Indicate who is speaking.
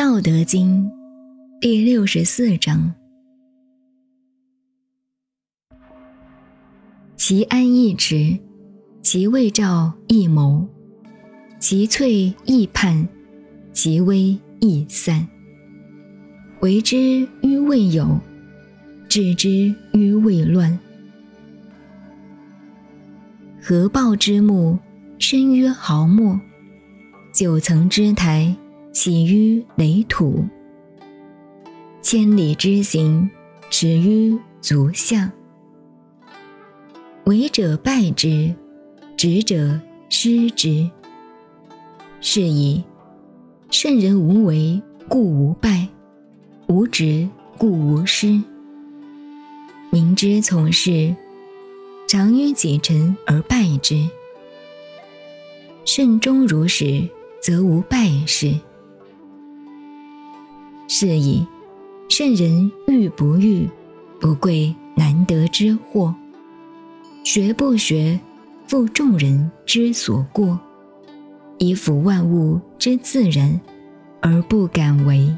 Speaker 1: 道德经》第六十四章：其安易持，其未兆易谋，其脆易判，其微易散。为之于未有，治之于未乱。合抱之木，生于毫末；九层之台，起于垒土；千里之行，始于足下。为者败之，执者失之。是以圣人无为，故无败。无执故无失。明知从事，常于己成而败之。慎终如始，则无败事。是以圣人欲不欲，不贵难得之货；学不学，负众人之所过；以辅万物之自然，而不敢为。